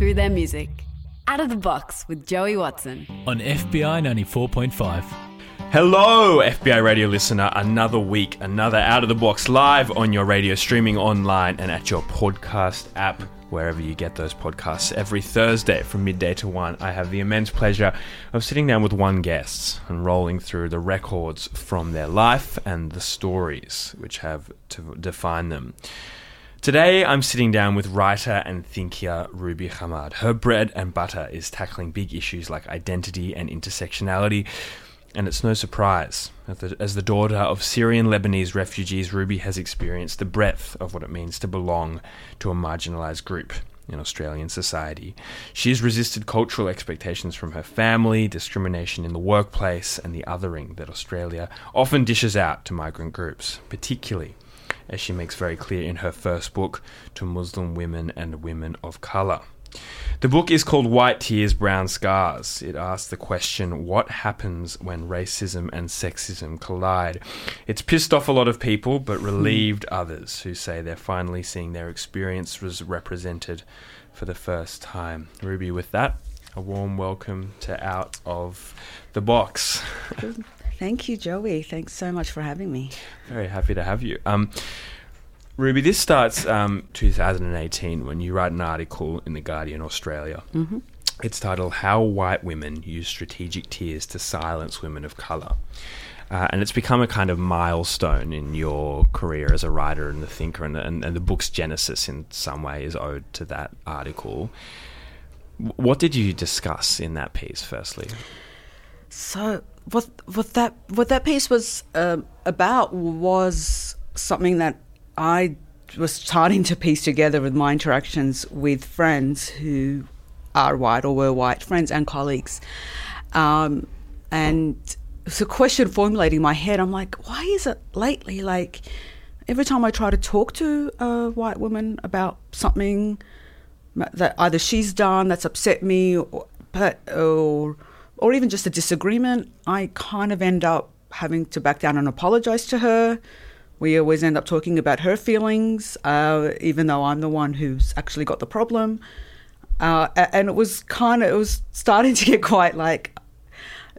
through their music. Out of the Box with Joey Watson. on FBI 94.5. Hello, FBI radio listener. Another week, another Out of the Box live on your radio, streaming online, and at your podcast app, wherever you get those podcasts. Every Thursday from midday to 1, I have the immense pleasure of sitting down with one guest and rolling through the records from their life and the stories which have to define them. Today, I'm sitting down with writer and thinker Ruby Hamad. Her bread and butter is tackling big issues like identity and intersectionality. And it's no surprise, as the, daughter of Syrian Lebanese refugees, Ruby has experienced the breadth of what it means to belong to a marginalised group in Australian society. She's resisted cultural expectations from her family, discrimination in the workplace, and the othering that Australia often dishes out to migrant groups, particularly as she makes very clear in her first book, To Muslim Women and Women of Colour. The book is called White Tears, Brown Scars. It asks the question what happens when racism and sexism collide? It's pissed off a lot of people, but relieved others who say they're finally seeing their experience was represented for the first time. Ruby, with that, a warm welcome to Out of the Box. Thank you, Joey. Thanks so much for having me. Very happy to have you. Um, Ruby, this starts um, 2018 when you write an article in The Guardian Australia. Mm-hmm. It's titled How White Women Use Strategic Tears to Silence Women of Colour. Uh, and it's become a kind of milestone in your career as a writer and a thinker, and, and, and the book's genesis in some way is owed to that article. What did you discuss in that piece, firstly? So, what what that what that piece was um, about was something that I was starting to piece together with my interactions with friends who are white or were white, friends and colleagues, um, and it's a question formulating in my head. I'm like, why is it lately like every time I try to talk to a white woman about something that either she's done that's upset me or, but, or or even just a disagreement, I kind of end up having to back down and apologize to her. We always end up talking about her feelings, uh, even though I'm the one who's actually got the problem. Uh, and it was kind of, it was starting to get quite like,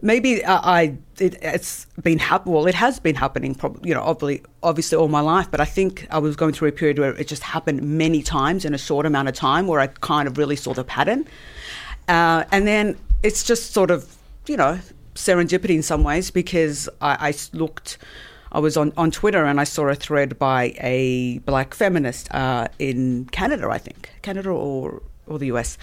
maybe I, I it, it's been hap- well, it has been happening, probably, you know, obviously, obviously all my life. But I think I was going through a period where it just happened many times in a short amount of time, where I kind of really saw the pattern. Uh, and then it's just sort of, you know, serendipity in some ways because I looked, I was on, on Twitter and I saw a thread by a black feminist uh, in Canada, I think, Canada or, or the US.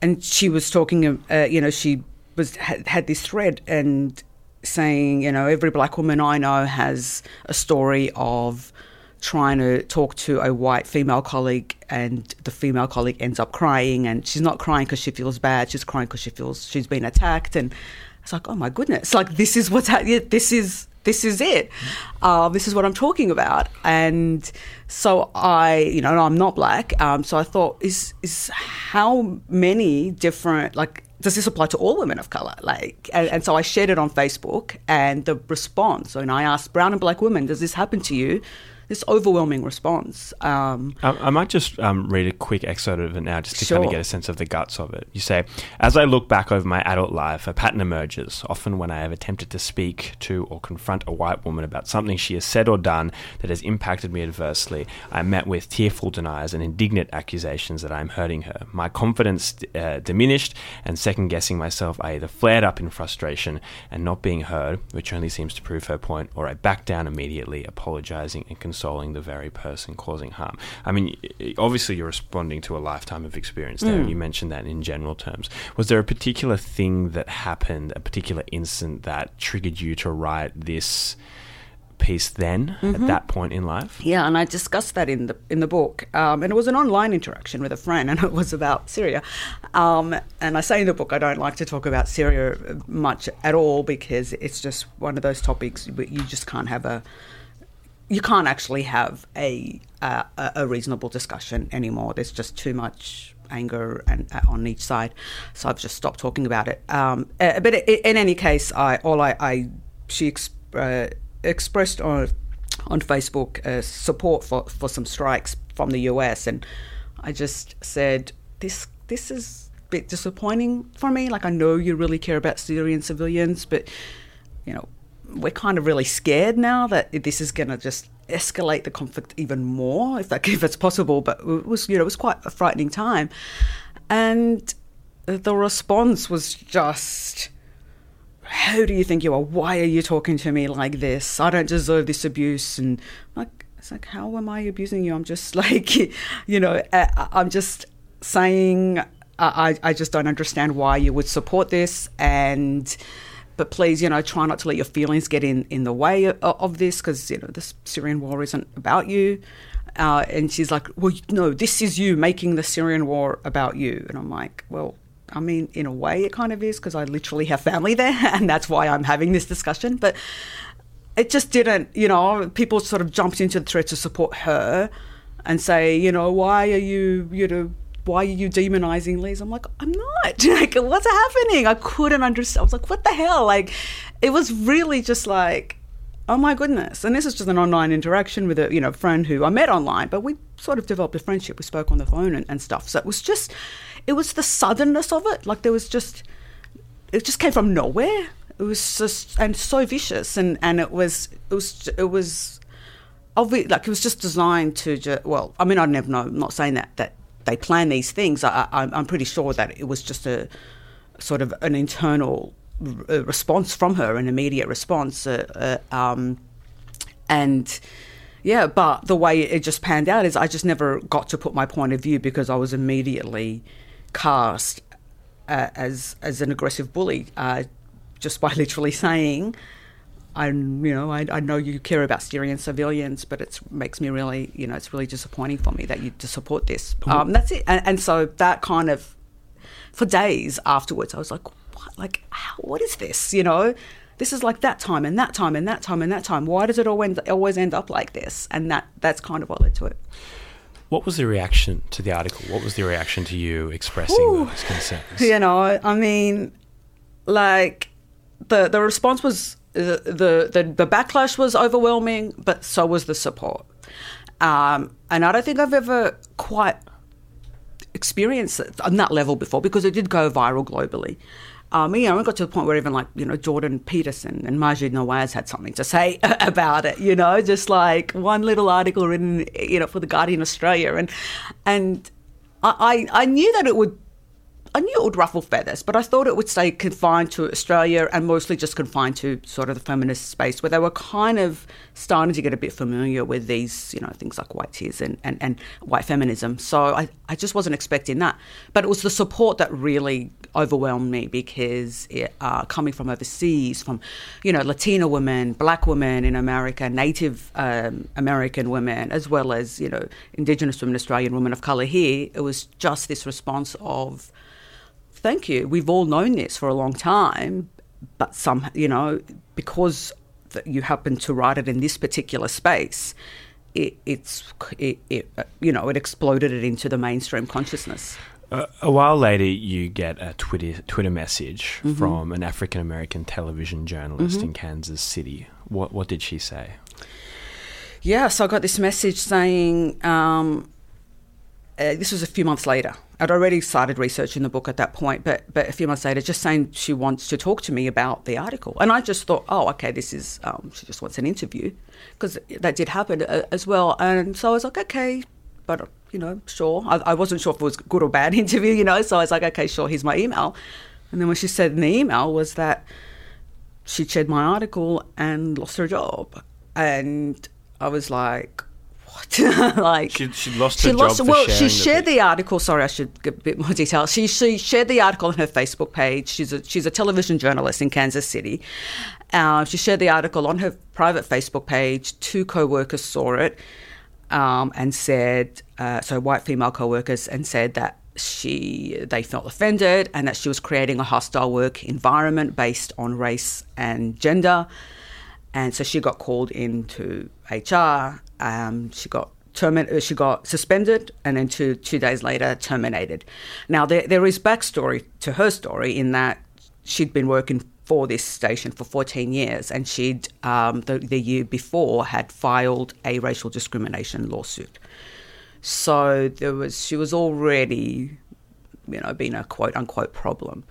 And she was talking, uh, you know, she was had, had this thread and saying, you know, every black woman I know has a story of trying to talk to a white female colleague and the female colleague ends up crying and she's not crying because she feels bad she's crying because she feels she's been attacked and it's like oh my goodness like this is what's ha- yeah, this is this is it. Uh, this is what i'm talking about. And so i you know i'm not black um, so i thought is is how many different like does this apply to all women of color? Like and, and so i shared it on facebook and the response and i asked brown and black women does this happen to you this overwhelming response um, I, I might just um, read a quick excerpt of it now, just to kind of get a sense of the guts of it. You say, As I look back over my adult life, a pattern emerges. Often, when I have attempted to speak to or confront a white woman about something she has said or done that has impacted me adversely, I am met with tearful denials and indignant accusations that I am hurting her. My confidence uh, diminished, and second guessing myself, I either flared up in frustration and not being heard, which only seems to prove her point, or I backed down immediately, apologizing and consoling the very person causing harm. I mean, obviously, you're responding to a lifetime of experience there. and You mentioned that in general terms. Was there a particular thing that happened, a particular incident that triggered you to write this piece then, at that point in life? Yeah, and I discussed that in the in the book, um, and it was an online interaction with a friend, and it was about Syria. Um, and I say in the book I don't like to talk about Syria much at all because it's just one of those topics you just can't have a you can't actually have a uh, a reasonable discussion anymore. There's just too much anger and uh, on each side, so I've just stopped talking about it. Um, uh, but i in any case, I all I, I she ex- uh, expressed on on Facebook uh, support for for some strikes from the US, and I just said this this is a bit disappointing for me. Like, I know you really care about Syrian civilians, but, you know, we're kind of really scared now that this is going to just escalate the conflict even more, if that if it's possible. But it was, you know, it was quite a frightening time, and the response was just. Who do you think you are? Why are you talking to me like this? I don't deserve this abuse. And like, it's like, how am I abusing you? I'm just like, you know, I'm just saying, I, I just don't understand why you would support this. And, but please, you know, try not to let your feelings get in, in the way of, of this because, you know, the Syrian war isn't about you. Uh, and she's like, well, no, this is you making the Syrian war about you. And I'm like, well, I mean, in a way, it kind of is because I literally have family there, and that's why I'm having this discussion. But it just didn't, you know, people sort of jumped into the thread to support her and say, you know, why are you, you know, why are you demonizing Liz? I'm like, I'm not. like, what's happening? I couldn't understand. I was like, what the hell? Like, it was really just like, oh my goodness. And this is just an online interaction with a, you know, friend who I met online, but we sort of developed a friendship. We spoke on the phone and, and stuff. So it was just, it was the suddenness of it. Like there was just, it just came from nowhere. It was just and so vicious, and and it was it was it was, obvious, like it was just designed to. Just, well, I mean, I never know. I'm not saying that that they plan these things. I, I'm pretty sure that it was just a sort of an internal response from her, an immediate response, uh, uh, um, and yeah, but the way it just panned out is I just never got to put my point of view because I was immediately cast uh, as as an aggressive bully uh, just by literally saying. I, you know, I, I know you care about Syrian civilians, but it makes me really, you know, it's really disappointing for me that you to support this. Um, that's it, and, and, so that kind of, for days afterwards, I was like, what, like, how, what is this? You know, this is like that time and that time and that time and that time. Why does it always always end up like this? And that that's kind of what led to it. What was the reaction to the article? What was the reaction to you expressing Ooh, those concerns? You know, I mean, like the the response was the the the, backlash was overwhelming, but so was the support. Um, and I don't think I've ever quite experienced it on that level before because it did go viral globally. Um, you know, it got to the point where even like, you know, Jordan Peterson and Maajid Nawaz had something to say about it, you know, just like one little article written, you know, for The Guardian Australia. And, and I, I knew that it would I knew it would ruffle feathers, but I thought it would stay confined to Australia and mostly just confined to sort of the feminist space where they were kind of starting to get a bit familiar with these, you know, things like white tears and, and, and white feminism. So I, I just wasn't expecting that. But it was the support that really overwhelmed me because it, uh, coming from overseas, from, you know, Latina women, black women in America, Native um, American women, as well as, you know, Indigenous women, Australian women of colour here, it was just this response of, thank you. We've all known this for a long time, but some, you know, because you happen to write it in this particular space, it, it's, it, it, you know, it exploded it into the mainstream consciousness. Uh, a while later, you get a Twitter Twitter message mm-hmm. from an African American television journalist mm-hmm. in Kansas City. What what did she say? Yeah, so I got this message saying um, uh, this was a few months later. I'd already started researching the book at that point, but but a few months later, just saying she wants to talk to me about the article, and I just thought, oh, okay, this is um, she just wants an interview, because that did happen uh, as well, and so I was like, okay, but you know, sure. I, I, wasn't sure if it was good or bad interview, you know, so I was like, okay, sure, here's my email, and then what she said in the email was that she'd shared my article and lost her job, and I was like like she, she lost she her lost, job. well, she shared the, the, article. Sorry, I should get a bit more detail. She she shared the article on her Facebook page. She's a she's a television journalist in Kansas City. Uh, she shared the article on her private Facebook page. Two co-workers saw it um, and said, uh, so white female co-workers, and said that she they felt offended and that she was creating a hostile work environment based on race and gender. And so she got called into HR um, she got terminated. Uh, she got suspended, and then two two days later terminated. Now there there is backstory to her story in that she'd been working for this station for 14 years, and she'd um, the, the year before had filed a racial discrimination lawsuit. So there was she was already you know, been a quote unquote problem.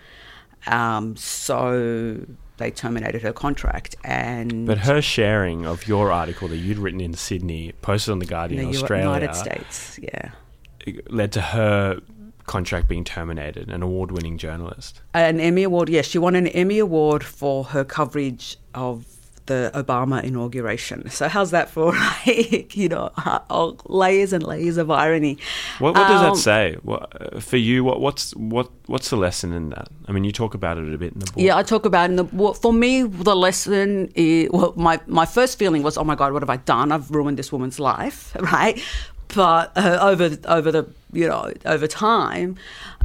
Um, so they terminated her contract, and But her sharing of your article that you'd written in Sydney, posted on the Guardian in the Australia, United States, yeah. led to her contract being terminated. An award-winning journalist. An Emmy Award, yes. She won an Emmy Award for her coverage of the Obama inauguration. So how's that for like, you know, uh, layers and layers of irony? What, what does Um, that say? What, uh, for you, what, what's what what's the lesson in that? I mean, you talk about it a bit in the book. Yeah, I talk about it in the well, for me the lesson is well, my my first feeling was oh my god, what have I done? I've ruined this woman's life, right? But uh, over over the you know over time,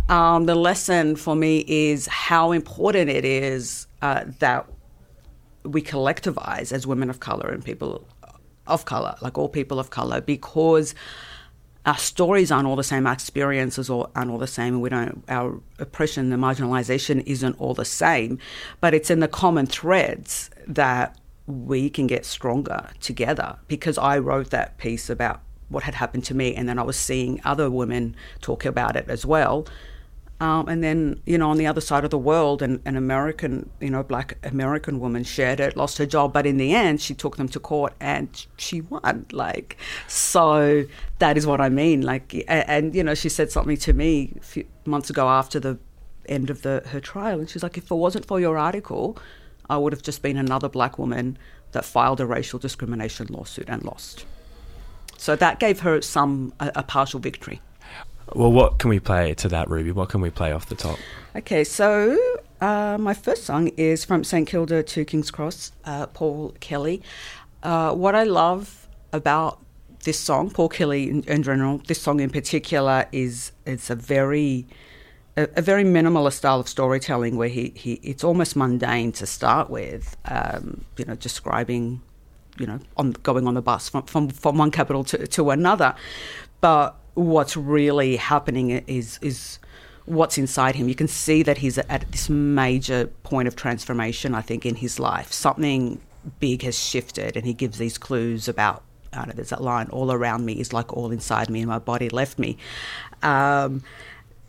um, the lesson for me is how important it is uh, that we collectivize as women of color and people of color, like all people of color, because our stories aren't all the same, our experiences aren't all the same, and we don't. Our oppression, the marginalization, isn't all the same, but it's in the common threads that we can get stronger together. Because I wrote that piece about what had happened to me, and then I was seeing other women talk about it as well. Um, and then, you know, on the other side of the world, an, an American, you know, black American woman shared it, lost her job, but in the end, she took them to court and she won. Like, so that is what I mean. Like, and, and you know, she said something to me a few months ago after the end of the her trial, and she's like, if it wasn't for your article, I would have just been another black woman that filed a racial discrimination lawsuit and lost. So that gave her some a, a partial victory. Well, what can we play to that, Ruby? What can we play off the top? Okay, so uh, my first song is from St Kilda to King's Cross, uh, Paul Kelly. Uh, what I love about this song, Paul Kelly in, in general, this song in particular, is it's a very a, a very minimalist style of storytelling where he, he it's almost mundane to start with, um, you know, describing, you know, on going on the bus from from, from one capital to, to another, but what's really happening is is what's inside him. You can see that he's at this major point of transformation. I think in his life, something big has shifted, and he gives these clues about. I don't know, there's that line, all around me is like all inside me, and my body left me. Um,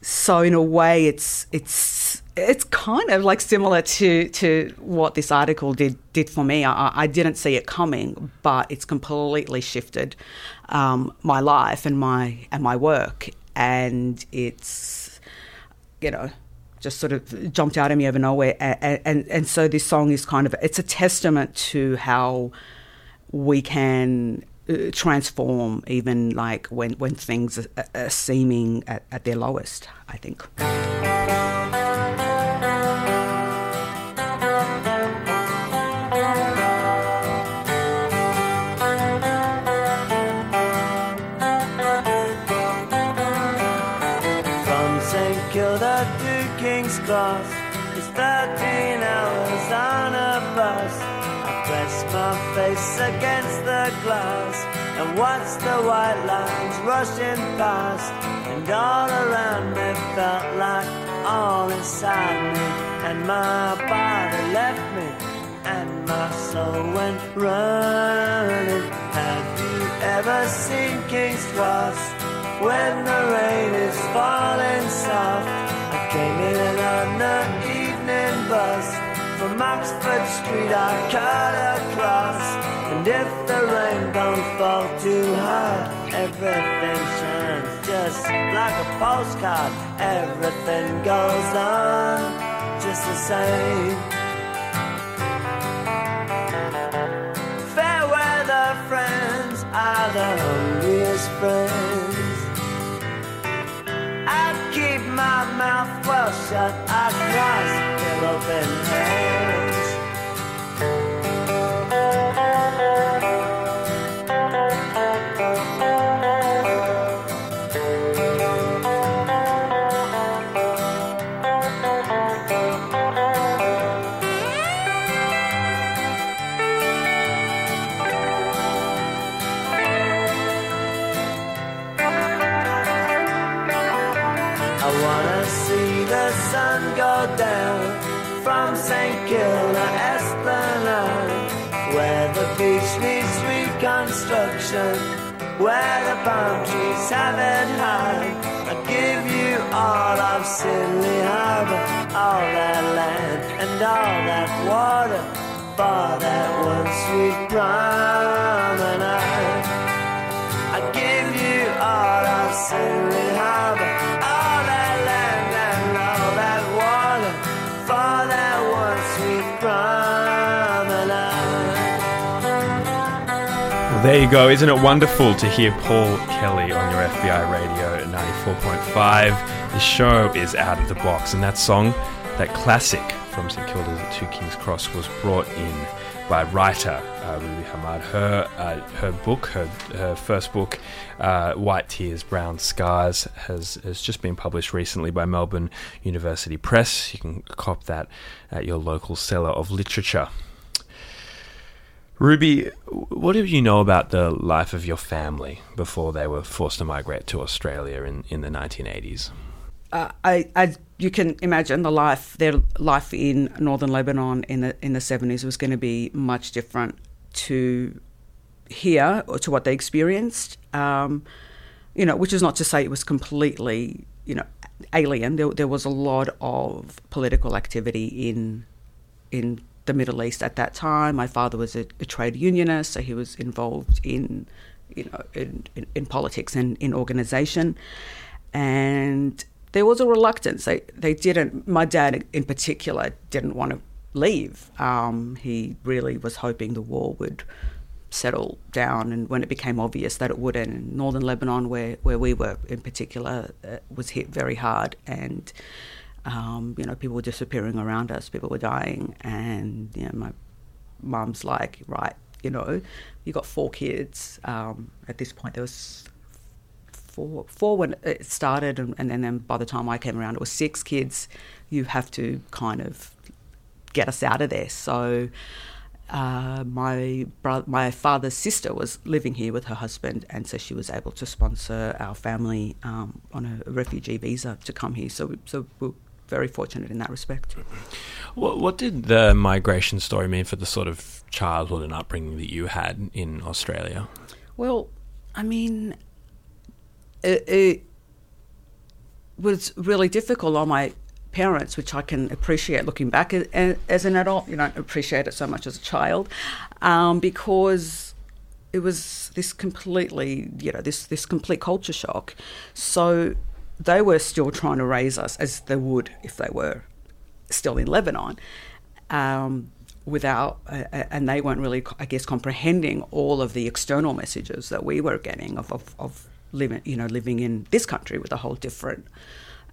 so in a way, it's it's it's kind of like similar to to what this article did did for me. I, I didn't see it coming, but it's completely shifted um, my life and my and my work, and it's you know just sort of jumped out at me of nowhere. And, and and so this song is kind of it's a testament to how we can uh, transform even like when when things are, are seeming at, at their lowest. I think. Cross. It's 13 hours on a bus. I press my face against the glass And watch the white lines rushing past. And all around me felt like all inside me. And my body left me And my soul went running. Have you ever seen King's Cross? When the rain is falling soft, came in on the evening bus from Oxford Street. I cut across, and if the rain don't fall too hard, everything shines just like a postcard. Everything goes on just the same. Fair weather friends are the hungriest friends. Mouth well shut. I cross with open hands. Where the palm trees have it high. I give you all of Sydney Harbour, all that land and all that water, for that one sweet promenade. There you go. Isn't it wonderful to hear Paul Kelly on your FBI radio at 94.5? The show is out of the box, and that song, that classic from St Kilda's at Two Kings Cross, was brought in by writer uh, Ruby Hamad. Her uh, her book, her her first book, uh, White Tears, Brown Scars, has has just been published recently by Melbourne University Press. You can cop that at your local seller of literature. Ruby, what do you know about the life of your family before they were forced to migrate to Australia in, in the 1980s? uh, I, you can imagine the life, their life in northern Lebanon in the in the seventies was going to be much different to here or to what they experienced. Um, you know, which is not to say it was completely, you know, alien. There, there was a lot of political activity in in the Middle East at that time. My father was a, a trade unionist, so he was involved in, you know, in, in, in politics and in organisation, and there was a reluctance. They they didn't. My dad, in particular, didn't want to leave. Um, he really was hoping the war would settle down, and when it became obvious that it wouldn't, northern Lebanon, where where we were in particular, uh, was hit very hard, and um, you know people were disappearing around us, people were dying, and you know my mum's like, right, you know, you got four kids. Um, at this point, there was four, four when it started, and, and, then by the time I came around, it was six kids. You have to kind of get us out of there. So uh, my bro- my father's sister was living here with her husband, and so she was able to sponsor our family um, on a refugee visa to come here. So so we're very fortunate in that respect. What, what did the migration story mean for the sort of childhood and upbringing that you had in Australia? Well, I mean, it, it was really difficult on my parents, which I can appreciate looking back as an adult. You don't appreciate it so much as a child, um, because it was this completely, you know, this this complete culture shock. So they were still trying to raise us as they would if they were still in Lebanon. Um, without, uh, and they weren't really, I guess, comprehending all of the external messages that we were getting of, of, of living, you know, living in this country with a whole different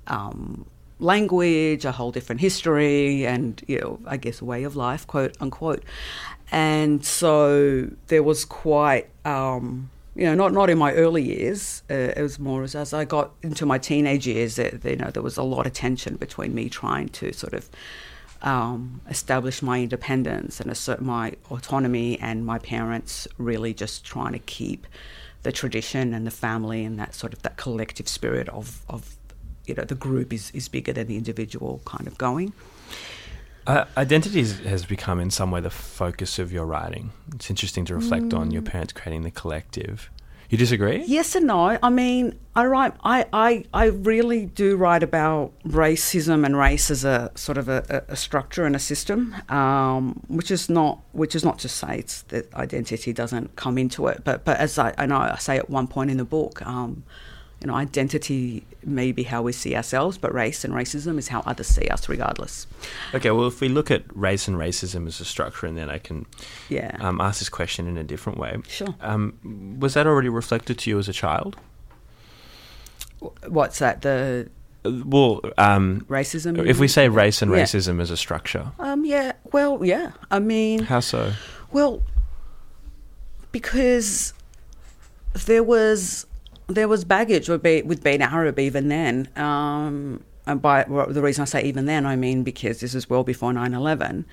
um, language, a whole different history, and you know, I guess way of life, quote unquote. And so there was quite, um, you know, not not in my early years. Uh, it was more as, as I got into my teenage years. You know, there was a lot of tension between me trying to sort of. Um, establish my independence and assert my autonomy, and my parents really just trying to keep the tradition and the family and that sort of that collective spirit of, of you know the group is, is bigger than the individual kind of going. Uh, identity has become in some way the focus of your writing. It's interesting to reflect mm. on your mm. parents creating the collective. You disagree? Yes and no. I mean, I write. I, I, I really do write about racism and race as a sort of a, a structure and a system, um, which is not which is not to say it's that identity doesn't come into it. But but as I, I know I say at one point in the book, um, you know, identity may be how we see ourselves, but race and racism is how others see us, regardless. Okay, well, if we look at race and racism as a structure, and then I can yeah. um, ask this question in a different way. Sure. Um, was that already reflected to you as a child? What's that? The uh, well, um, racism. If we say race and racism yeah. as a structure, um, yeah. Well, yeah. I mean, how so? Well, because there was there was baggage with, be, with being Arab even then. Um, and by well, the reason I say even then, I mean because this is well before 9 11.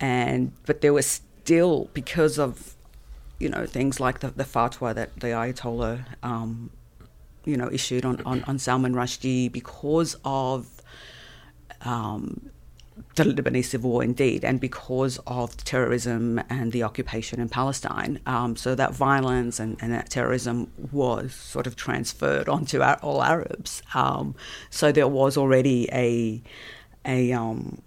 And, but there was still, because of, you know, things like the, the fatwa that the Ayatollah, um, you know, issued on, on, on Salman Rushdie, because of um, the Lebanese civil war, indeed, and because of terrorism and the occupation in Palestine. Um, so that violence and, and, that terrorism was sort of transferred onto our, all Arabs. Um, so there was already a a um,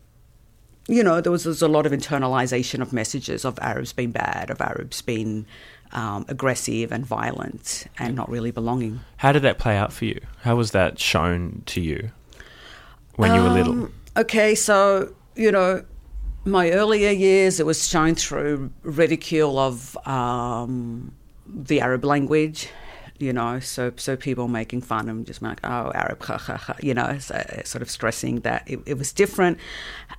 you know there was, there was a lot of internalization of messages of Arabs being bad, of Arabs being um, aggressive and violent, and not really belonging. How did that play out for you? How was that shown to you when you were little? Okay, so you know, my earlier years, it was shown through ridicule of um, the Arab language, you know, so so people making fun and just like, oh, Arab, ha, ha, ha, you know, so, sort of stressing that it, it was different.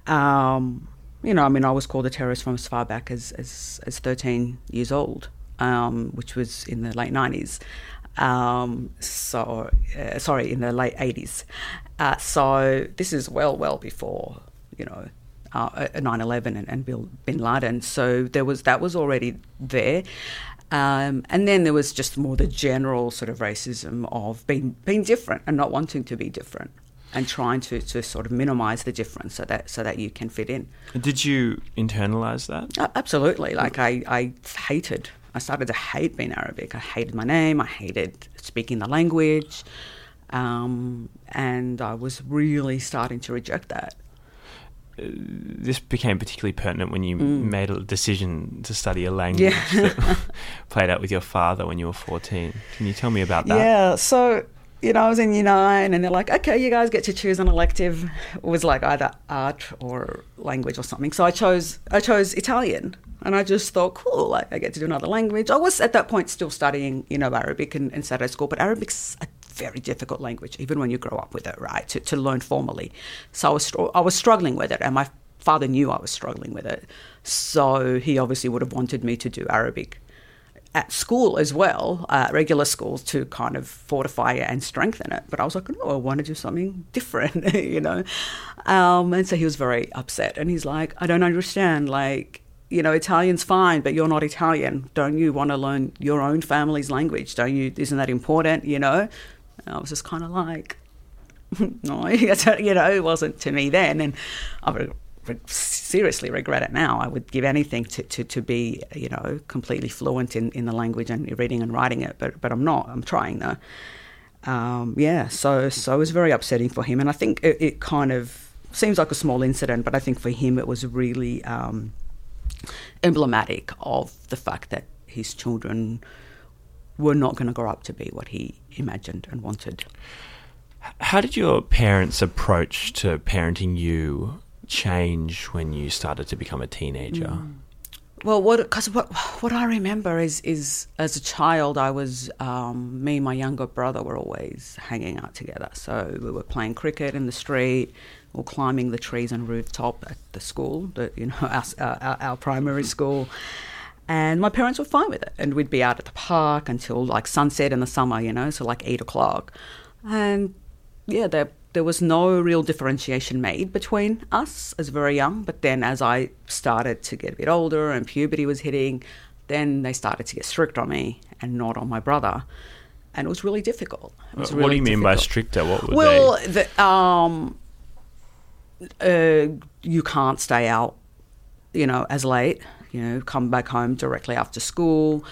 Um, you know, I mean, I was called a terrorist from as far back as, as, as 13 years old, um, which was in the late 90s. Um, so, uh, sorry, in the late 80s. Uh, so this is well, well before you know, uh, 9/11 and, and Bin Laden. So there was that was already there. Um, and then there was just more the general sort of racism of being being different and not wanting to be different and trying to, to sort of minimize the difference so that so that you can fit in. Did you internalize that? Uh, absolutely. Like I, I hated I started to hate being Arabic. I hated my name, I hated speaking the language. Um, and I was really starting to reject that this became particularly pertinent when you mm. made a decision to study a language yeah. that played out with your father when you were 14. Can you tell me about that? Yeah, so, you know, I was in year nine and they're like, okay, you guys get to choose an elective. It was like either art or language or something. So I chose, I chose Italian. And I just thought, cool, I get to do another language. I was at that point still studying, you know, Arabic in, in Saturday school, but Arabic's a very difficult language, even when you grow up with it, right? To, to learn formally. So I was, I was struggling with it, and my father knew I was struggling with it. So he obviously would have wanted me to do Arabic at school as well, uh, regular schools, to kind of fortify it and strengthen it. But I was like, no, I want to do something different, you know. Um, and so he was very upset, and he's like, I don't understand, like. You know, Italian's fine, but you're not Italian. Don't you want to learn your own family's language? Don't you? Isn't that important? You know. And I was just kind of like, no, you know, it wasn't to me then. And I re- re- seriously regret it now. I would give anything to, to, to be, you know, completely fluent in, in the language and reading and writing it, but, but I'm not. I'm trying though. Um, yeah, so, so it was very upsetting for him. And I think it, it, kind of seems like a small incident, but I think for him it was really um, emblematic of the fact that his children were not going to grow up to be what he imagined and wanted. How did your parents' approach to parenting you change when you started to become a teenager? Mm. Well, what because what what I remember is is as a child, I was um, me and my younger brother were always hanging out together. So we were playing cricket in the street, or climbing the trees and rooftop at the school, the, you know, our, our, our primary school. And my parents were fine with it. And we'd be out at the park until like sunset in the summer, you know, so like eight o'clock. And yeah, there, there was no real differentiation made between us as very young. But then as I started to get a bit older and puberty was hitting, then they started to get strict on me and not on my brother. And it was really difficult. Was what really do you mean difficult. by stricter? What were well, they? The, um, uh, you can't stay out, you know, as late you know, come back home directly after school.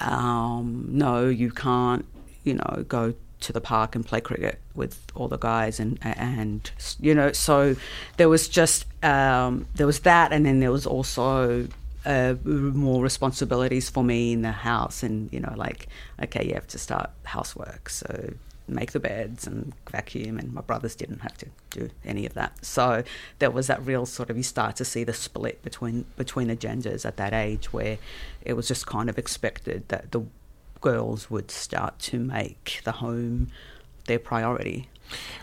Um, no, you can't, you know, go to the park and play cricket with all the guys and and you know so there was just um, there was that and then there was also uh, more responsibilities for me in the house and you know like okay you have to start housework so make the beds and vacuum, and my brothers didn't have to do any of that. So there was that real sort of you start to see the split between between the genders at that age, where it was just kind of expected that the girls would start to make the home their priority.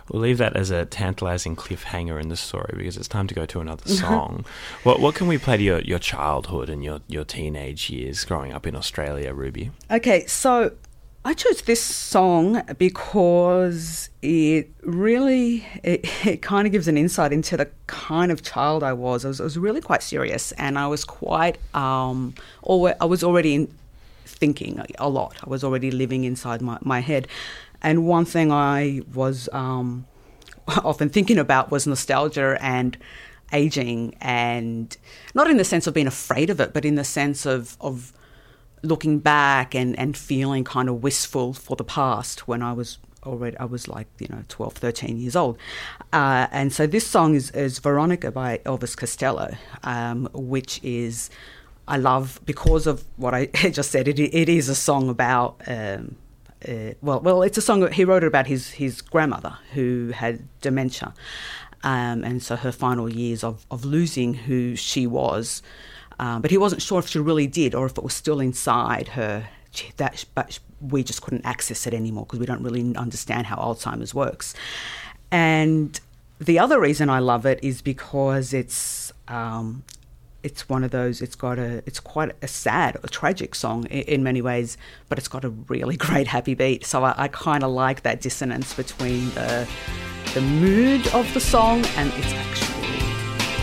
We'll leave that as a tantalizing cliffhanger in the story because it's time to go to another song. what what can we play to your, your childhood and your, your teenage years growing up in Australia, Ruby? Okay, so I chose this song because it really it, it, kind of gives an insight into the kind of child I was. I was, I was really quite serious, and I was quite um, I was already in, thinking a lot. I was already living inside my, my head, and one thing I was um, often thinking about was nostalgia and aging and not in the sense of being afraid of it, but in the sense of, of looking back and, and feeling kind of wistful for the past when I was already, I was like, you know, 12, 13 years old. Uh, and so this song is, is Veronica by Elvis Costello, um, which is, I love because of what I just said. It, it is a song about, um, uh, well, well, it's a song he wrote it about his his grandmother who had dementia, um, and so her final years of of losing who she was, um, but he wasn't sure if she really did or if it was still inside her. That, but we just couldn't access it anymore because we don't really understand how Alzheimer's works. And the other reason I love it is because it's um, it's one of those. It's got a. It's quite a sad, a tragic song in, in many ways, but it's got a really great happy beat. So I, I kind of like that dissonance between the the mood of the song and its actual,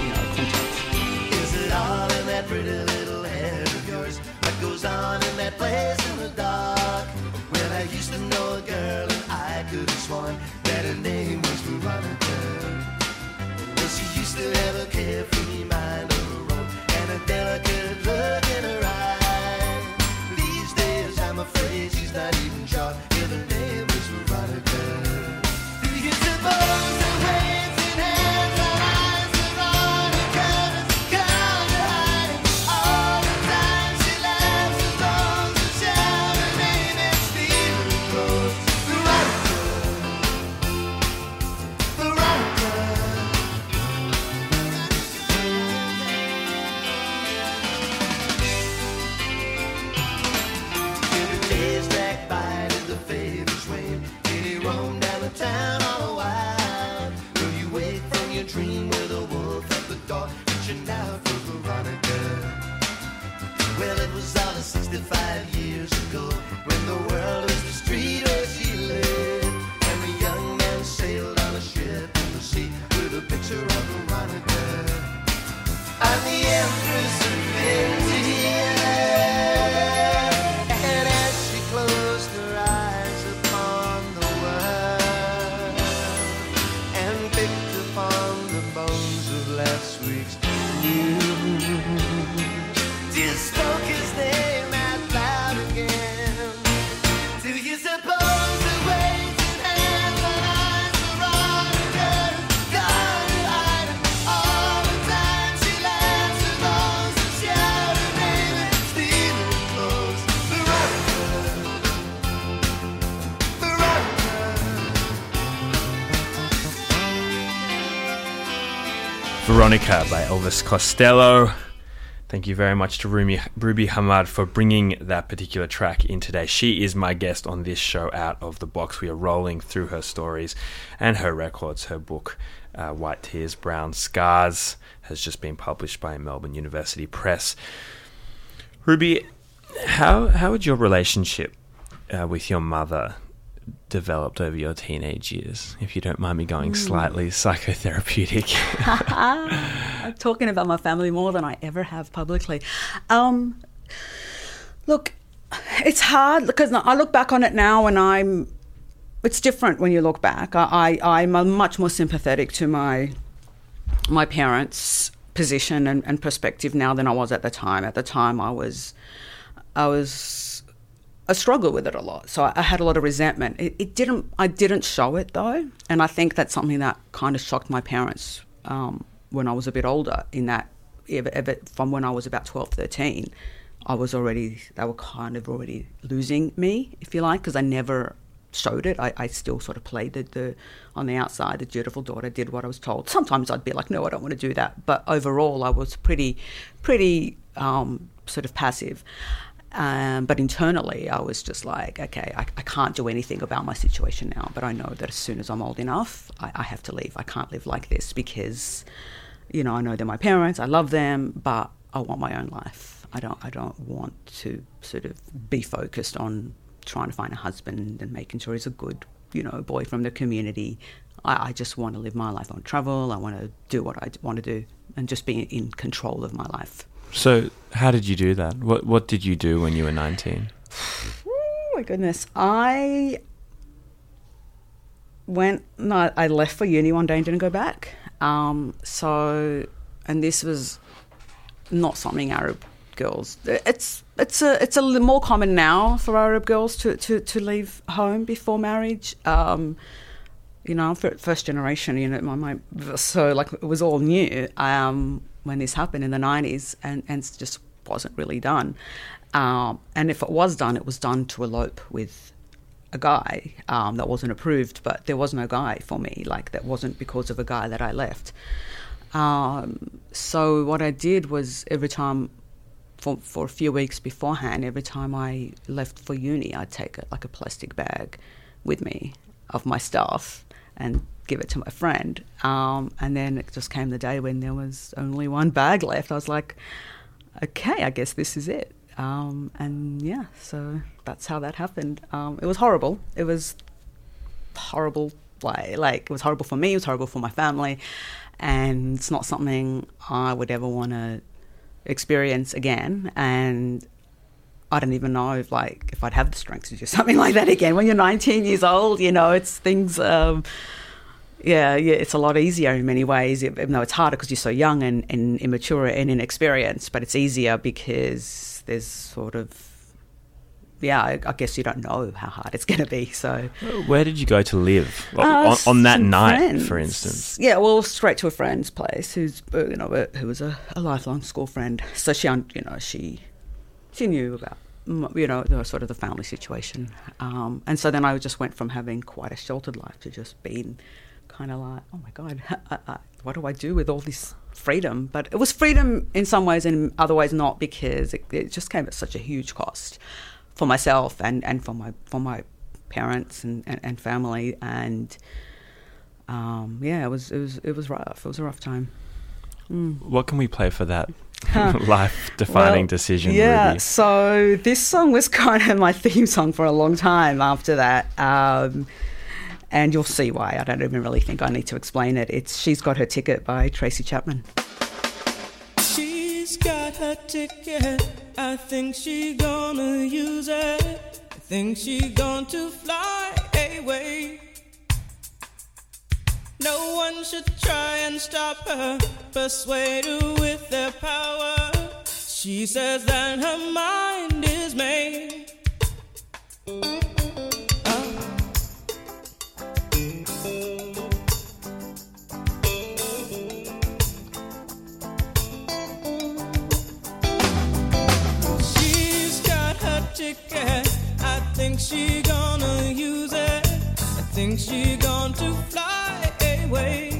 you know. Pretty Veronica by Elvis Costello. Thank you very much to Ruby, Ruby Hamad for bringing that particular track in today. She is my guest on this show, Out of the Box. We are rolling through her stories and her records. Her book, uh, White Tears, Brown Scars, has just been published by Melbourne University Press. Ruby, how how had your relationship uh, with your mother developed over your teenage years? If you don't mind me going slightly psychotherapeutic. I'm talking about my family more than I ever have publicly. Um, look, it's hard because I look back on it now and I'm. It's different when you look back. I, I I'm much more sympathetic to my my parents' position and, and perspective now than I was at the time. At the time, I was I was I struggled with it a lot, so I, had a lot of resentment. It, it didn't I didn't show it though, and I think that's something that kind of shocked my parents um, when I was a bit older. In that, ever, ever, from when I was about 12, 13, I was already they were kind of already losing me, if you like, because I never showed it. I, I still sort of played the, the on the outside, the dutiful daughter, did what I was told. Sometimes I'd be like, no, I don't want to do that. But overall, I was pretty, pretty um, sort of passive. Um, but internally, I was just like, okay, I, I can't do anything about my situation now. But I know that as soon as I'm old enough, I, I have to leave. I can't live like this because, you know, I know they're my parents. I love them, but I want my own life. I don't. I don't want to sort of be focused on trying to find a husband and making sure he's a good, you know, boy from the community. I, I just want to live my life. on travel. I want to do what I want to do and just be in control of my life. So, how did you do that? What What did you do when you were nineteen? Oh my goodness. I went, no, I left for uni one day and didn't go back. Um, so, and this was not something Arab girls. It's it's a it's a more common now for Arab girls to to, to leave home before marriage. Um, you know, for first generation, you know, my, my so like it was all new um, when this happened in the nineties, and and just wasn't really done. Um, and if it was done, it was done to elope with a guy um, that wasn't approved, but there was no guy for me. Like that wasn't because of a guy that I left. Um, so what I did was every time, for for a few weeks beforehand, every time I left for uni, I'd take a, like a plastic bag with me of my stuff and give it to my friend. Um, and then it just came the day when there was only one bag left. I was like, okay, I guess this is it. Um, and yeah, so that's how that happened. Um, it was horrible. It was horrible. Like, like it was horrible for me. It was horrible for my family, and it's not something I would ever want to experience again. And I don't even know if like if I'd have the strength to do something like that again. When you're 19 years old, you know, it's things. Um, yeah, yeah, it's a lot easier in many ways. Even though it's harder because you're so young and, and immature and inexperienced, but it's easier because there's sort of yeah, I, I guess you don't know how hard it's going to be. So, Where did you go to live Uh, on, on that night, friends. for instance? Yeah, well, straight to a friend's place, who's you know who was a, a lifelong school friend. So she, you know, she she knew about you know the sort of the family situation, um, and so then I just went from having quite a sheltered life to just being kind of like, oh my god, I, I, what do I do with all this freedom? But it was freedom in some ways, and in other ways not, because it, it just came at such a huge cost for myself and, and for my for my parents and, and, and family and um, yeah it was it was it was rough it was a rough time What can we play for that life-defining Well, decision? yeah Ruby? so this song was kind of my theme song for a long time after that um, and you'll see why I don't even really think I need to explain it it's She's Got Her Ticket by Tracy Chapman She's got her ticket. I think she gonna use it. I think she going to fly away. No one should try and stop her, persuade her with their power. She says that her mind is made. Think she gonna use it. I think she to fly away.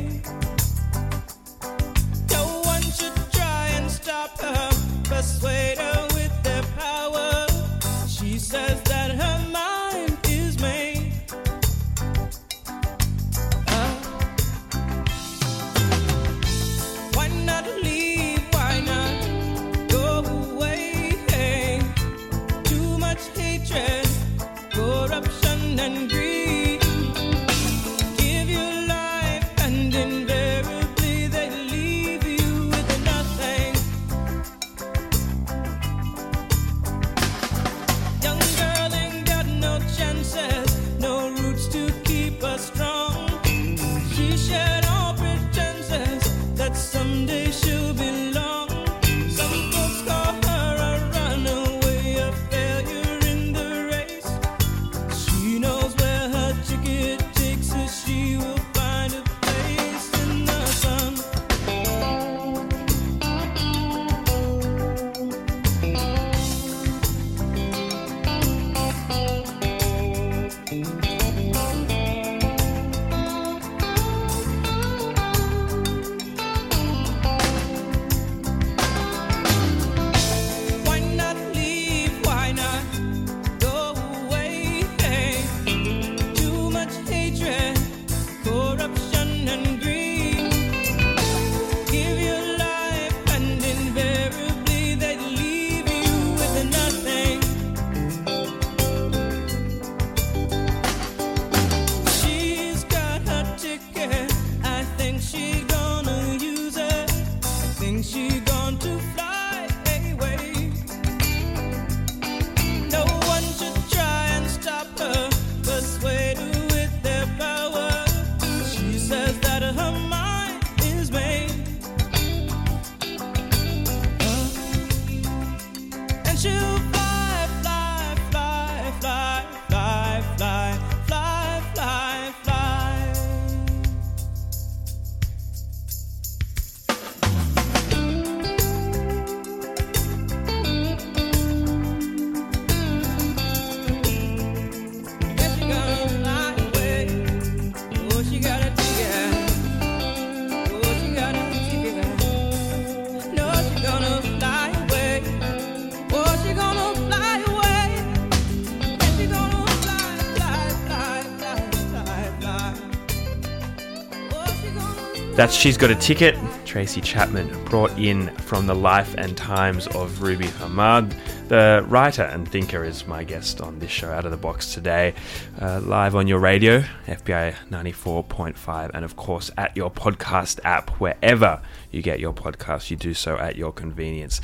That's She's Got a Ticket. Tracy Chapman brought in from the life and times of Ruby Hamad. The writer and thinker is my guest on this show, Out of the Box, today. Uh, live on your radio, FBI 94.5, and of course at your podcast app, wherever you get your podcast, you do so at your convenience.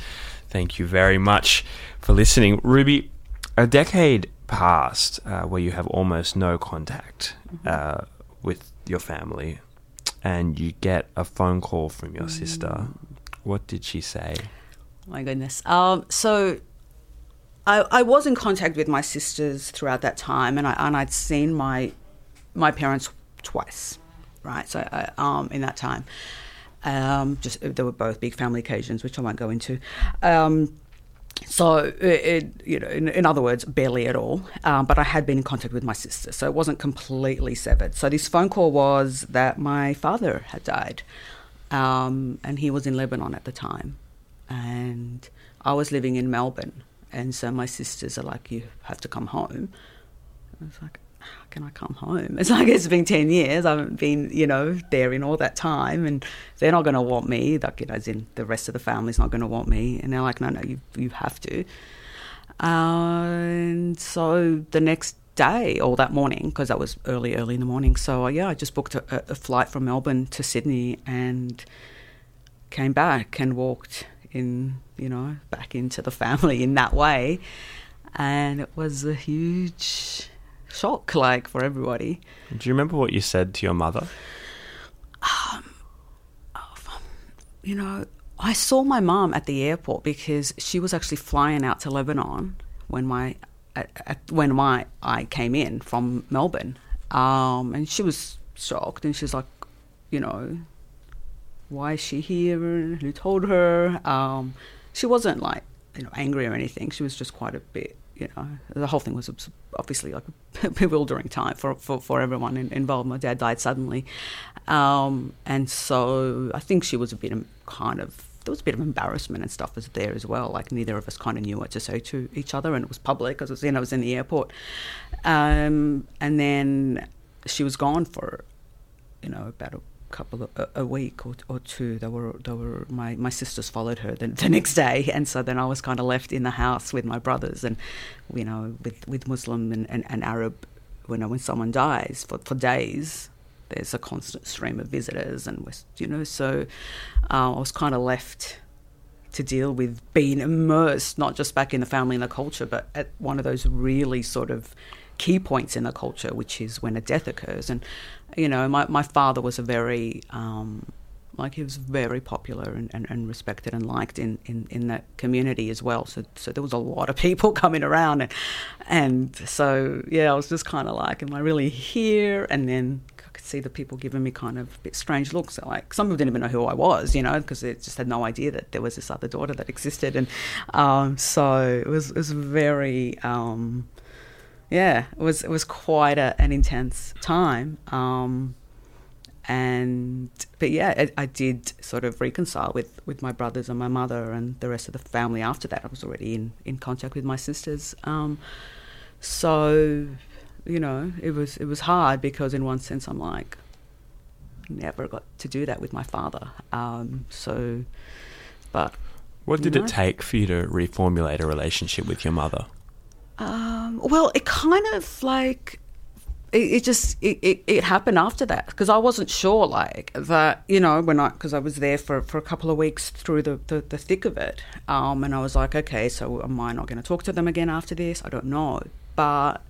Thank you very much for listening. Ruby, a decade passed uh, where you have almost no contact uh, with your family and you get a phone call from your sister. What did she say? My goodness. Um, so I, I was in contact with my sisters throughout that time, and I and I'd seen my my parents twice, right? So I, um, in that time, um, just they were both big family occasions, which I won't go into. Um, so, it, you know, in, in, other words, barely at all. Um, but I had been in contact with my sister, so it wasn't completely severed. So this phone call was that my father had died, um, and he was in Lebanon at the time, and I was living in Melbourne, and so my sisters are like, "You have to come home." I was like, how can I come home? It's like it's been 10 years. I haven't been, you know, there in all that time. And they're not going to want me. Like, you know, as in the rest of the family's not going to want me. And they're like, no, no, you, you have to. Uh, and so the next day or that morning, because that was early, early in the morning. So, uh, yeah, I just booked a, a flight from Melbourne to Sydney and came back and walked in, you know, back into the family in that way. And it was a huge shock, like for everybody. Do you remember what you said to your mother? Um, oh, you know, I saw my mum at the airport because she was actually flying out to Lebanon when my at, at, when my I came in from Melbourne, um, and she was shocked, and she's like, you know, why is she here? Who told her? Um, she wasn't like you know angry or anything. She was just quite a bit you know, the whole thing was obviously like a bewildering time for, for, for everyone involved. My dad died suddenly. Um, and so I think she was a bit of kind of, there was a bit of embarrassment and stuff was there as well. Like neither of us kind of knew what to say to each other and it was public because know, I was in the airport. Um, and then she was gone for, you know, about a couple of a, week or, or two. They were they were my, my sisters followed her the, the next day, and so then I was kind of left in the house with my brothers, and you know with with Muslim and, and, and Arab. You know, when someone dies for, for days, there's a constant stream of visitors, and you know, so uh, I was kind of left to deal with being immersed not just back in the family and the culture, but at one of those really sort of key points in the culture, which is when a death occurs. And, you know, my, my father was a very, um, like he was very popular and, and, and, respected and liked in, in, in that community as well. So so there was a lot of people coming around and and so yeah, I was just kind of like, am I really here? And then I could see the people giving me kind of bit strange looks. Like some them didn't even know who I was, you know, because they just had no idea that there was this other daughter that existed. And um, so it was it was very. Um, yeah, it was it was quite a, an intense time. Um, and but yeah, I, I, did sort of reconcile with, with my brothers and my mother and the rest of the family. After that, I was already in, in contact with my sisters. Um, so you know, it was it was hard because in one sense, I'm like, never got to do that with my father. Um, so, but what did know. it take for you to reformulate a relationship with your mother? Um, well, it kind of like it, it just it, it, it, happened after that because I wasn't sure like that you know when I because I was there for, for a couple of weeks through the, the, the thick of it um, and I was like okay so am I not going to talk to them again after this? I don't know. But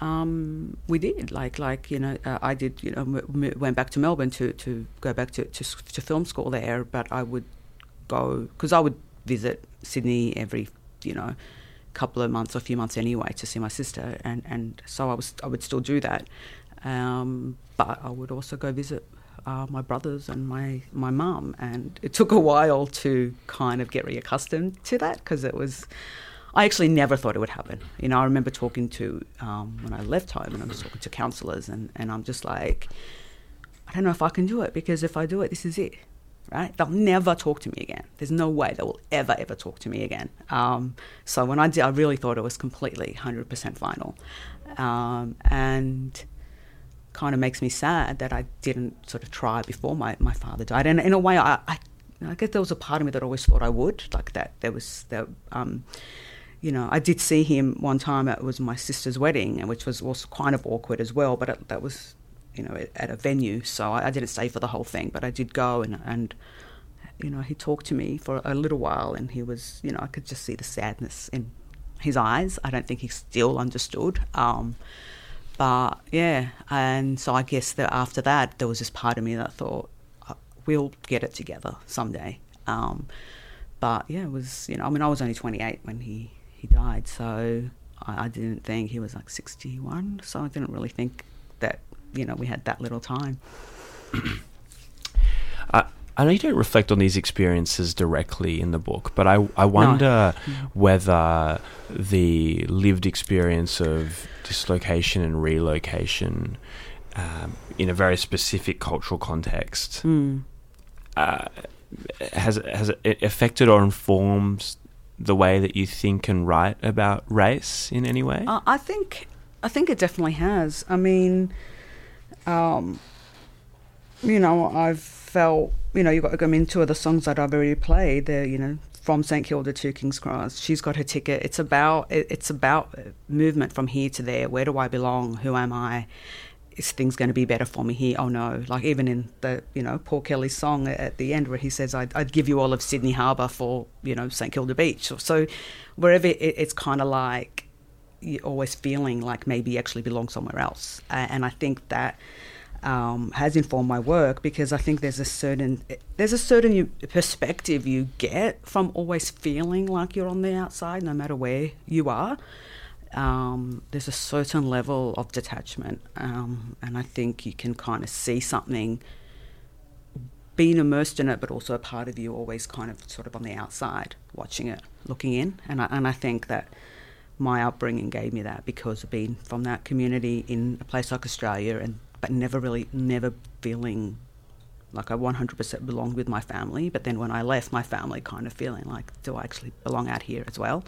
um, we did like like you know uh, I did you know m- went back to Melbourne to, to go back to, to, to film school there but I would go because I would visit Sydney every you know couple of months or a few months anyway to see my sister, and, and so I was I would still do that, um, but I would also go visit uh, my brothers and my my mum, and it took a while to kind of get reaccustomed to that because it was. I actually never thought it would happen. You know, I remember talking to um, when I left home, and I was talking to counsellors, and, and I'm just like, I don't know if I can do it because if I do it, this is it right? They'll never talk to me again. There's no way they will ever, ever talk to me again. Um, so when I did, I really thought it was completely 100% final. Um, and kind of makes me sad that I didn't sort of try before my, my father died. And in a way, I, I, I guess there was a part of me that always thought I would, like that. There was, that, um, you know, I did see him one time. It was my sister's wedding, and which was also kind of awkward as well. But it, that was, you know, at a venue, so I, I didn't stay for the whole thing. But I did go, and and you know, he talked to me for a little while, and he was, you know, I could just see the sadness in his eyes. I don't think he still understood. Um, but yeah, and so I guess that after that, there was this part of me that thought, "Uh, we'll get it together someday. Um, but yeah, it was, you know, I mean, I was only 28 when he, he died, so I, I didn't think he was like 61, so I didn't really think that, you know, we had that little time. I, I know you don't reflect on these experiences directly in the book, but I, I wonder whether the lived experience of dislocation and relocation um, in a very specific cultural context uh, has has it affected or informs the way that you think and write about race in any way? Uh, I think I think it definitely has. I mean, um, you know, I've felt you know you've got to come into the songs that I've already played. They're you know from St Kilda to King's Cross. She's got her ticket. It's about it, it's about movement from here to there. Where do I belong? Who am I? Is things going to be better for me here? Oh no! Like even in the you know Paul Kelly's song at the end where he says I'd, I'd give you all of Sydney Harbour for you know St Kilda Beach. So wherever it, it's kind of like always feeling like maybe you actually belong somewhere else. And I think that um, has informed my work because I think there's a certain there's a certain perspective you get from always feeling like you're on the outside, no matter where you are. Um, there's a certain level of detachment, um, and I think you can kind of see something being immersed in it, but also a part of you always kind of sort of on the outside, watching it, looking in, and I, and I think that my upbringing gave me that because of being from that community in a place like Australia, and but never really, never feeling like I 100% belonged with my family. But then when I left my family, kind of feeling like, do I actually belong out here as well?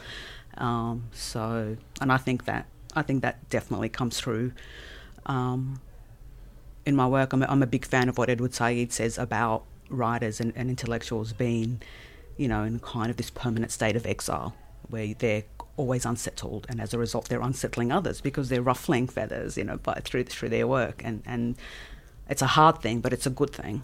Um, so, and I think that I think that definitely comes through um, in my work. I'm a, I'm a big fan of what Edward Said says about writers and, and intellectuals being, you know, in kind of this permanent state of exile where they're always unsettled, and as a result, they're unsettling others because they're ruffling feathers, you know, by, through through their work, and and it's a hard thing, but it's a good thing.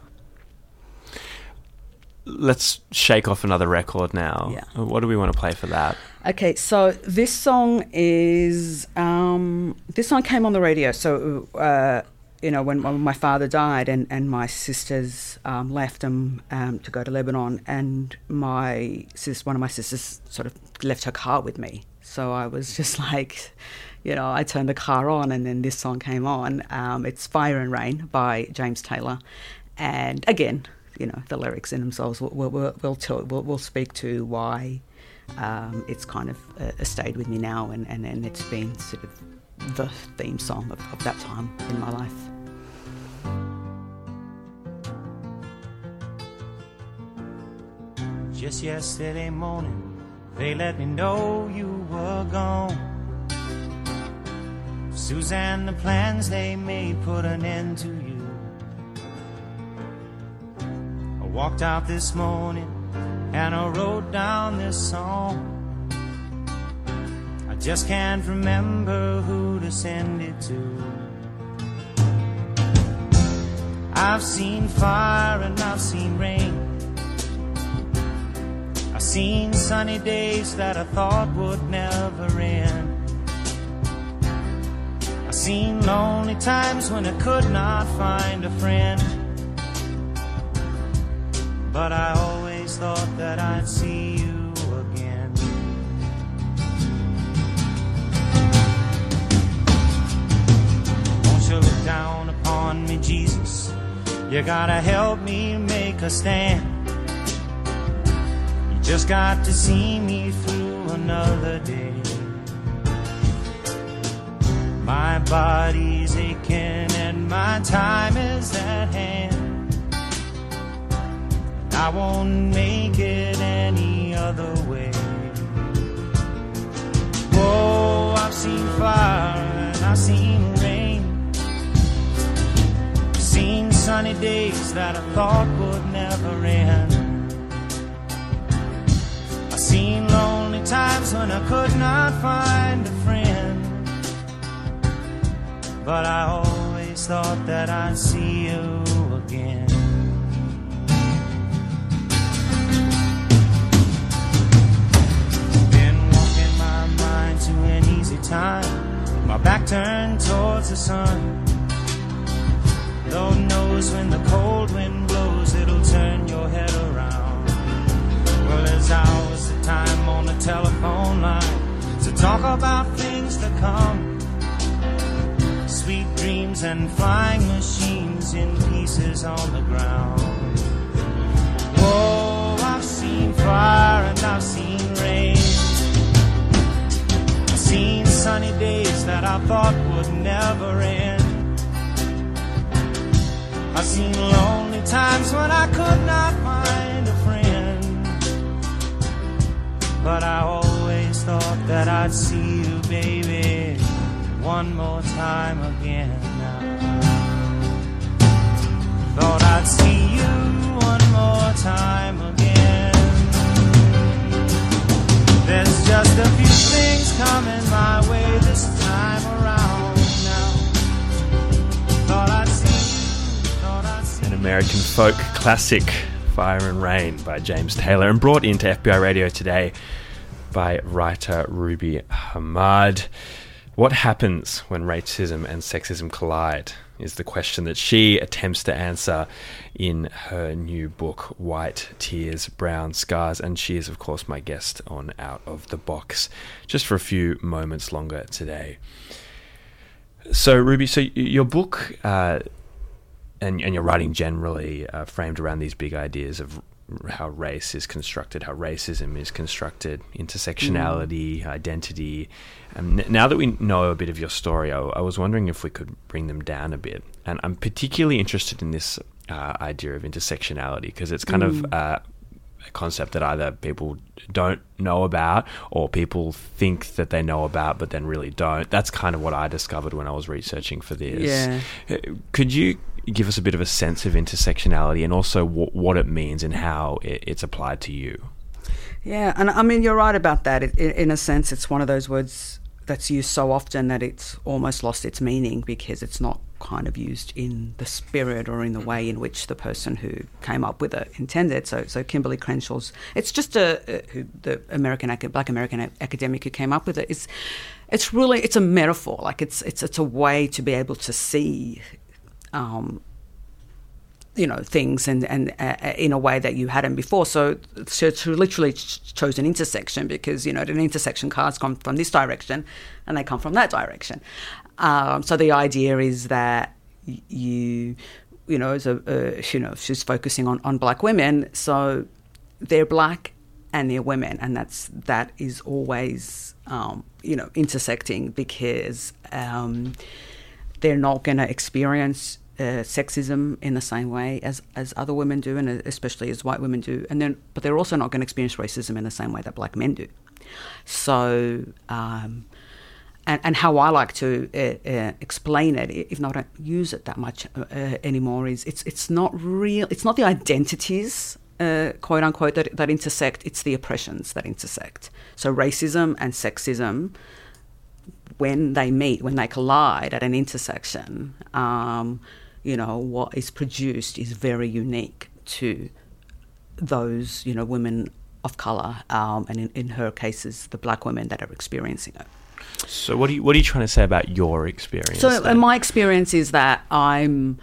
Let's shake off another record now. Yeah. What do we want to play for that? Okay, so this song is um, this song came on the radio. So uh, you know when, when my father died and, and my sisters um, left him um, to go to Lebanon, and my sis, one of my sisters, sort of left her car with me. So I was just like, you know, I turned the car on, and then this song came on. Um, it's "Fire and Rain" by James Taylor, and again, you know, the lyrics in themselves will will, will, will tell will, will speak to why um, it's kind of uh, stayed with me now, and, and, and it's been sort of the theme song of, of that time in my life. Just yesterday morning, they let me know you were gone. Suzanne, the plans they made put an end to you. I walked out this morning and I wrote down this song. I just can't remember who to send it to. I've seen fire and I've seen rain. I've seen sunny days that I thought would never end. I've seen lonely times when I could not find a friend. But I always thought that I'd see you down upon me, Jesus? You gotta help me make a stand. You just got to see me through another day. My body's aching and my time is at hand. I won't make it days that I thought would never end. I've seen lonely times when I could not find a friend. But I always thought that I'd see you again. Been walking my mind to an easy time, my back turned towards the sun. Lord knows when the cold wind blows, it'll turn your head around. Well, there's hours of time on the telephone line to talk about things to come. Sweet dreams and flying machines in pieces on the ground. Whoa, I've seen fire and I've seen rain. I've seen sunny days that I thought would never end. Seen lonely times when I could not find a friend. But I always thought that I'd see you, baby, one more time again. Thought I'd see you one more time again. There's just a few things coming my way American folk classic, Fire and Rain by James Taylor, and brought into FBI Radio today by writer Ruby Hamad. What happens when racism and sexism collide is the question that she attempts to answer in her new book, White Tears, Brown Scars. And she is, of course, my guest on Out of the Box just for a few moments longer today. So, Ruby, so your book uh, and, and your writing generally uh, framed around these big ideas of how race is constructed, how racism is constructed, intersectionality, identity. Um, n- now that we know a bit of your story, I, I was wondering if we could bring them down a bit. And I'm particularly interested in this uh, idea of intersectionality because it's kind of uh, a concept that either people don't know about or people think that they know about but then really don't. That's kind of what I discovered when I was researching for this. Yeah. Uh, Could you give us a bit of a sense of intersectionality and also w- what it means and how it, it's applied to you? Yeah, and I mean, you're right about that. It, in, in a sense, it's one of those words that's used so often that it's almost lost its meaning because it's not kind of used in the spirit or in the way in which the person who came up with it intended. So, so Kimberlé Crenshaw's, it's just a, a who, the American black American academic who came up with it. It's, it's really it's a metaphor. Like it's it's it's a way to be able to see. Um, you know things and and uh, in a way that you hadn't before. So to literally ch- chose an intersection because you know an intersection cars come from this direction and they come from that direction. Um, so the idea is that you you know as a uh, you know she's focusing on on black women, so they're black and they're women, and that's that is always um, you know intersecting because. Um, they're not going to experience uh, sexism in the same way as, as other women do, and especially as white women do. And then, but they're also not going to experience racism in the same way that black men do. So, um, and, and how I like to uh, uh, explain it, even though I don't use it that much uh, uh, anymore, is it's it's not real. It's not the identities. Uh, quote unquote that, that intersect it's the oppressions that intersect so racism and sexism when they meet, when they collide at an intersection, um, you know, what is produced is very unique to those, you know, women of colour, um, and in, in her cases, the black women that are experiencing it. So, what are you what are you trying to say about your experience? So, uh, then? my experience is that I'm.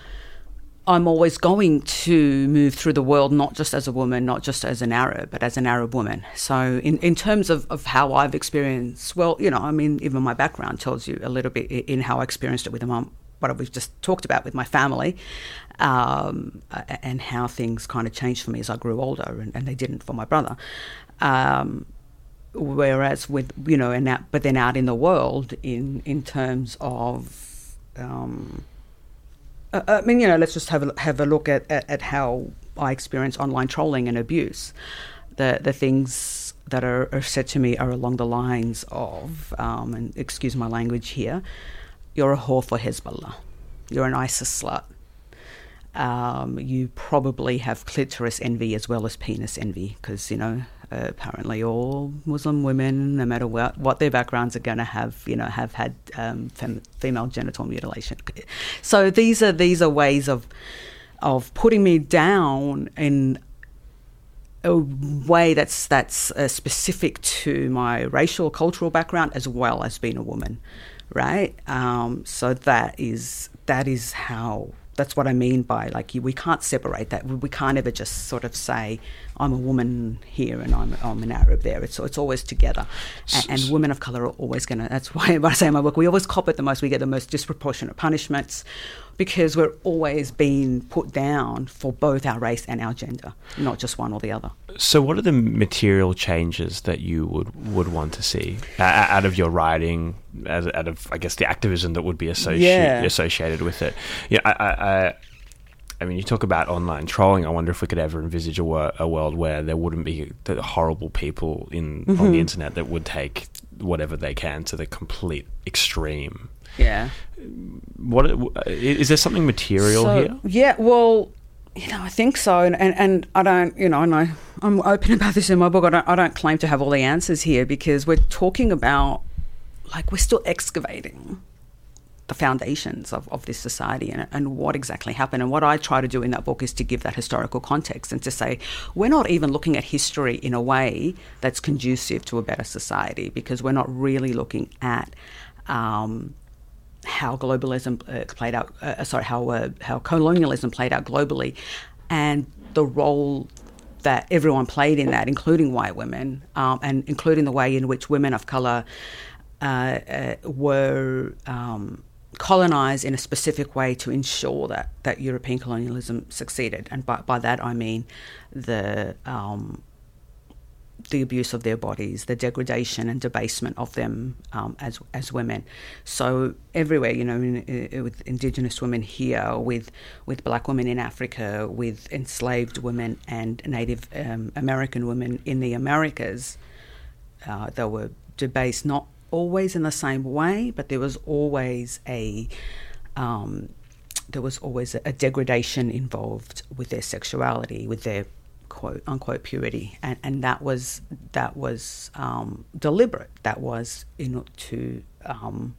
I'm always going to move through the world, not just as a woman, not just as an Arab, but as an Arab woman. So, in, in terms of, of how I've experienced, well, you know, I mean, even my background tells you a little bit in how I experienced it with my, what we've just talked about with my family, um, and how things kind of changed for me as I grew older, and, and they didn't for my brother. Um, whereas with you know, and out, but then out in the world, in in terms of um, uh, I mean, you know, let's just have a, have a look at, at, at how I experience online trolling and abuse. The the things that are, are said to me are along the lines of, um, and excuse my language here, you're a whore for Hezbollah, you're an ISIS slut, um, you probably have clitoris envy as well as penis envy because you know uh, apparently all Muslim women, no matter what, what their backgrounds, are going to have you know have had um, fem- female genital mutilation. So these are these are ways of of putting me down in a way that's that's uh, specific to my racial cultural background as well as being a woman, right? Um, so that is that is how that's what I mean by like you, we can't separate that. We, we can't ever just sort of say I'm a woman here and I'm, I'm an Arab there. It's it's always together, and, and women of color are always going to. That's why when I say in my book, we always cop it the most. We get the most disproportionate punishments because we're always being put down for both our race and our gender, not just one or the other. So, what are the material changes that you would would want to see uh, out of your writing, as, out of I guess the activism that would be associated Yeah. associated with it? Yeah, I, I, I, I mean, you talk about online trolling. I wonder if we could ever envisage a, wor- a world where there wouldn't be the horrible people in on the internet that would take whatever they can to the complete extreme. Yeah. What is there something material So, here? Yeah, well, you know, I think so, and, and, and I don't, you know, and I, I'm open about this in my book. I don't, I don't claim to have all the answers here because we're talking about, like, we're still excavating the foundations of, of this society and, and what exactly happened. And what I try to do in that book is to give that historical context and to say we're not even looking at history in a way that's conducive to a better society because we're not really looking at um, how globalism uh, played out, uh, sorry, how, uh, how colonialism played out globally and the role that everyone played in that, including white women, um, and including the way in which women of colour uh, uh, were um, colonized in a specific way to ensure that, that European colonialism succeeded. And by, by that I mean the um, the abuse of their bodies, the degradation and debasement of them um, as as women. So everywhere, you know, in, in, with Indigenous women here, with with Black women in Africa, with enslaved women and Native um, American women in the Americas, uh, they were debased not always in the same way, but there was always a um, there was always a, a degradation involved with their sexuality, with their quote unquote purity, and and that was that was um, deliberate. That was in to um,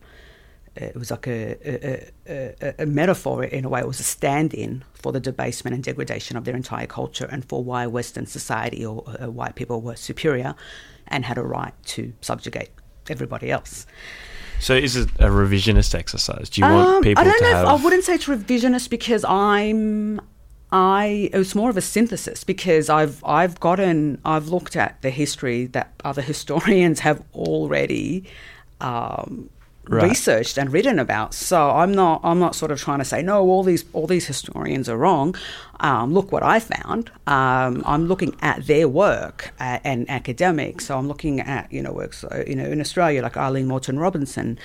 it was like a, a, a, a metaphor in a way. It was a stand-in for the debasement and degradation of their entire culture, and for why Western society or uh, white people were superior and had a right to subjugate everybody else. So, is it a revisionist exercise? Do you want Um, people I don't to know. have? I wouldn't say it's revisionist because I'm. I it was more of a synthesis because I've I've gotten I've looked at the history that other historians have already um, Right. researched and written about. So I'm not I'm not sort of trying to say no all these all these historians are wrong. Um, look what I found. Um, I'm looking at their work uh, and academics. So I'm looking at you know works uh, you know in Australia like Aileen Moreton-Robinson.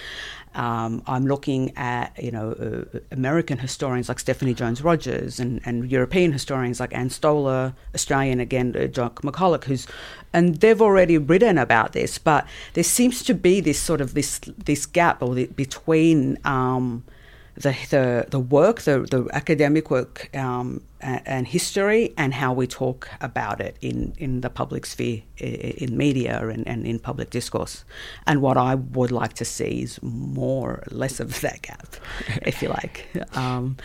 Um, I'm looking at you know uh, American historians like Stephanie Jones-Rogers and, and European historians like Ann Stoler, Australian again uh, John McCulloch, who's and they've already written about this. But there seems to be this sort of this this gap or the, between um, the, the the work, the the academic work um, and, history, and how we talk about it in, in the public sphere, in media, and, and in public discourse. And what I would like to see is more less of that gap, if you like. Um,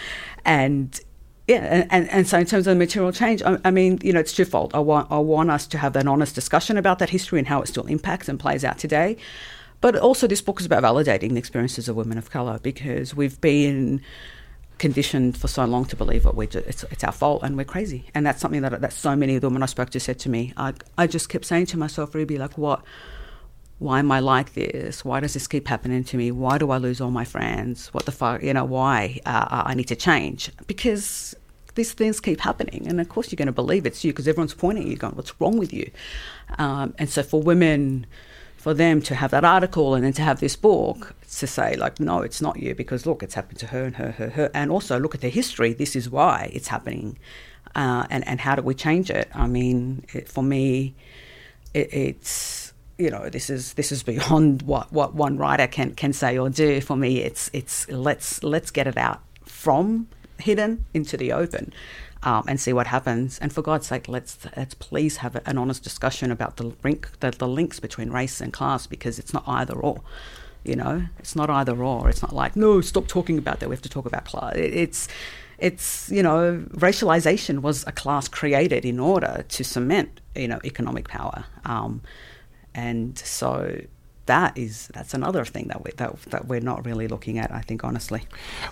and yeah, and, and so in terms of the material change, I, I mean, you know, it's twofold. I want I want us to have an honest discussion about that history and how it still impacts and plays out today. But also, this book is about validating the experiences of women of colour because we've been conditioned for so long to believe that we do, it's, it's our fault and we're crazy. And that's something that, that so many of the women I spoke to said to me. I, I just kept saying to myself, Ruby, like, what? Why am I like this? Why does this keep happening to me? Why do I lose all my friends? What the fuck? You know, why? Uh, I need to change. Because these things keep happening. And of course, you're going to believe it's you because everyone's pointing at you, going, What's wrong with you? Um, and so for women, for them to have that article and then to have this book to say like no it's not you because look it's happened to her and her her her. And also look at the history. This is why it's happening. Uh, and and how do we change it? I mean it, for me it, it's you know this is this is beyond what what one writer can can say or do. For me it's it's let's let's get it out from hidden into the open. Um, and see what happens. And for God's sake, let's let's please have an honest discussion about the link the, the links between race and class because it's not either or. You know, it's not either or. It's not like no, stop talking about that. We have to talk about class. It, it's it's you know racialization was a class created in order to cement you know economic power um, and so that is that's another thing that we that, that we're not really looking at I think honestly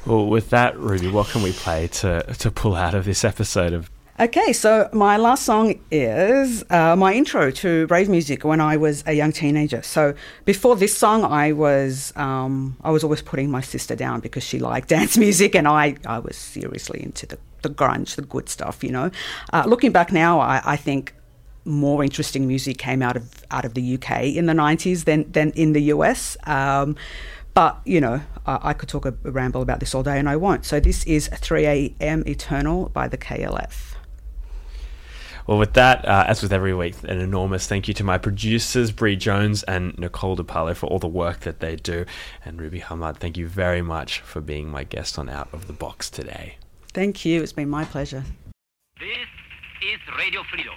Well, with that, Ruby, what can we play to, to pull out of this episode of Okay, so my last song is uh, my intro to rave music when I was a young teenager. So before this song, I was um, I was always putting my sister down because she liked dance music, and I, I was seriously into the, the grunge, the good stuff, you know. Uh, looking back now, I, I think more interesting music came out of out of the UK in the '90s than than in the US. Um, but you know, I, I could talk a, a ramble about this all day, and I won't. So this is 3 a.m. Eternal by the KLF. Well, with that, uh, as with every week, an enormous thank you to my producers, Bre Jones and Nicole De Palo, for all the work that they do. And Ruby Hamad, thank you very much for being my guest on Out of the Box today. Thank you. It's been my pleasure. This is Radio Freedom.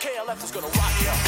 KLF is gonna rock ya.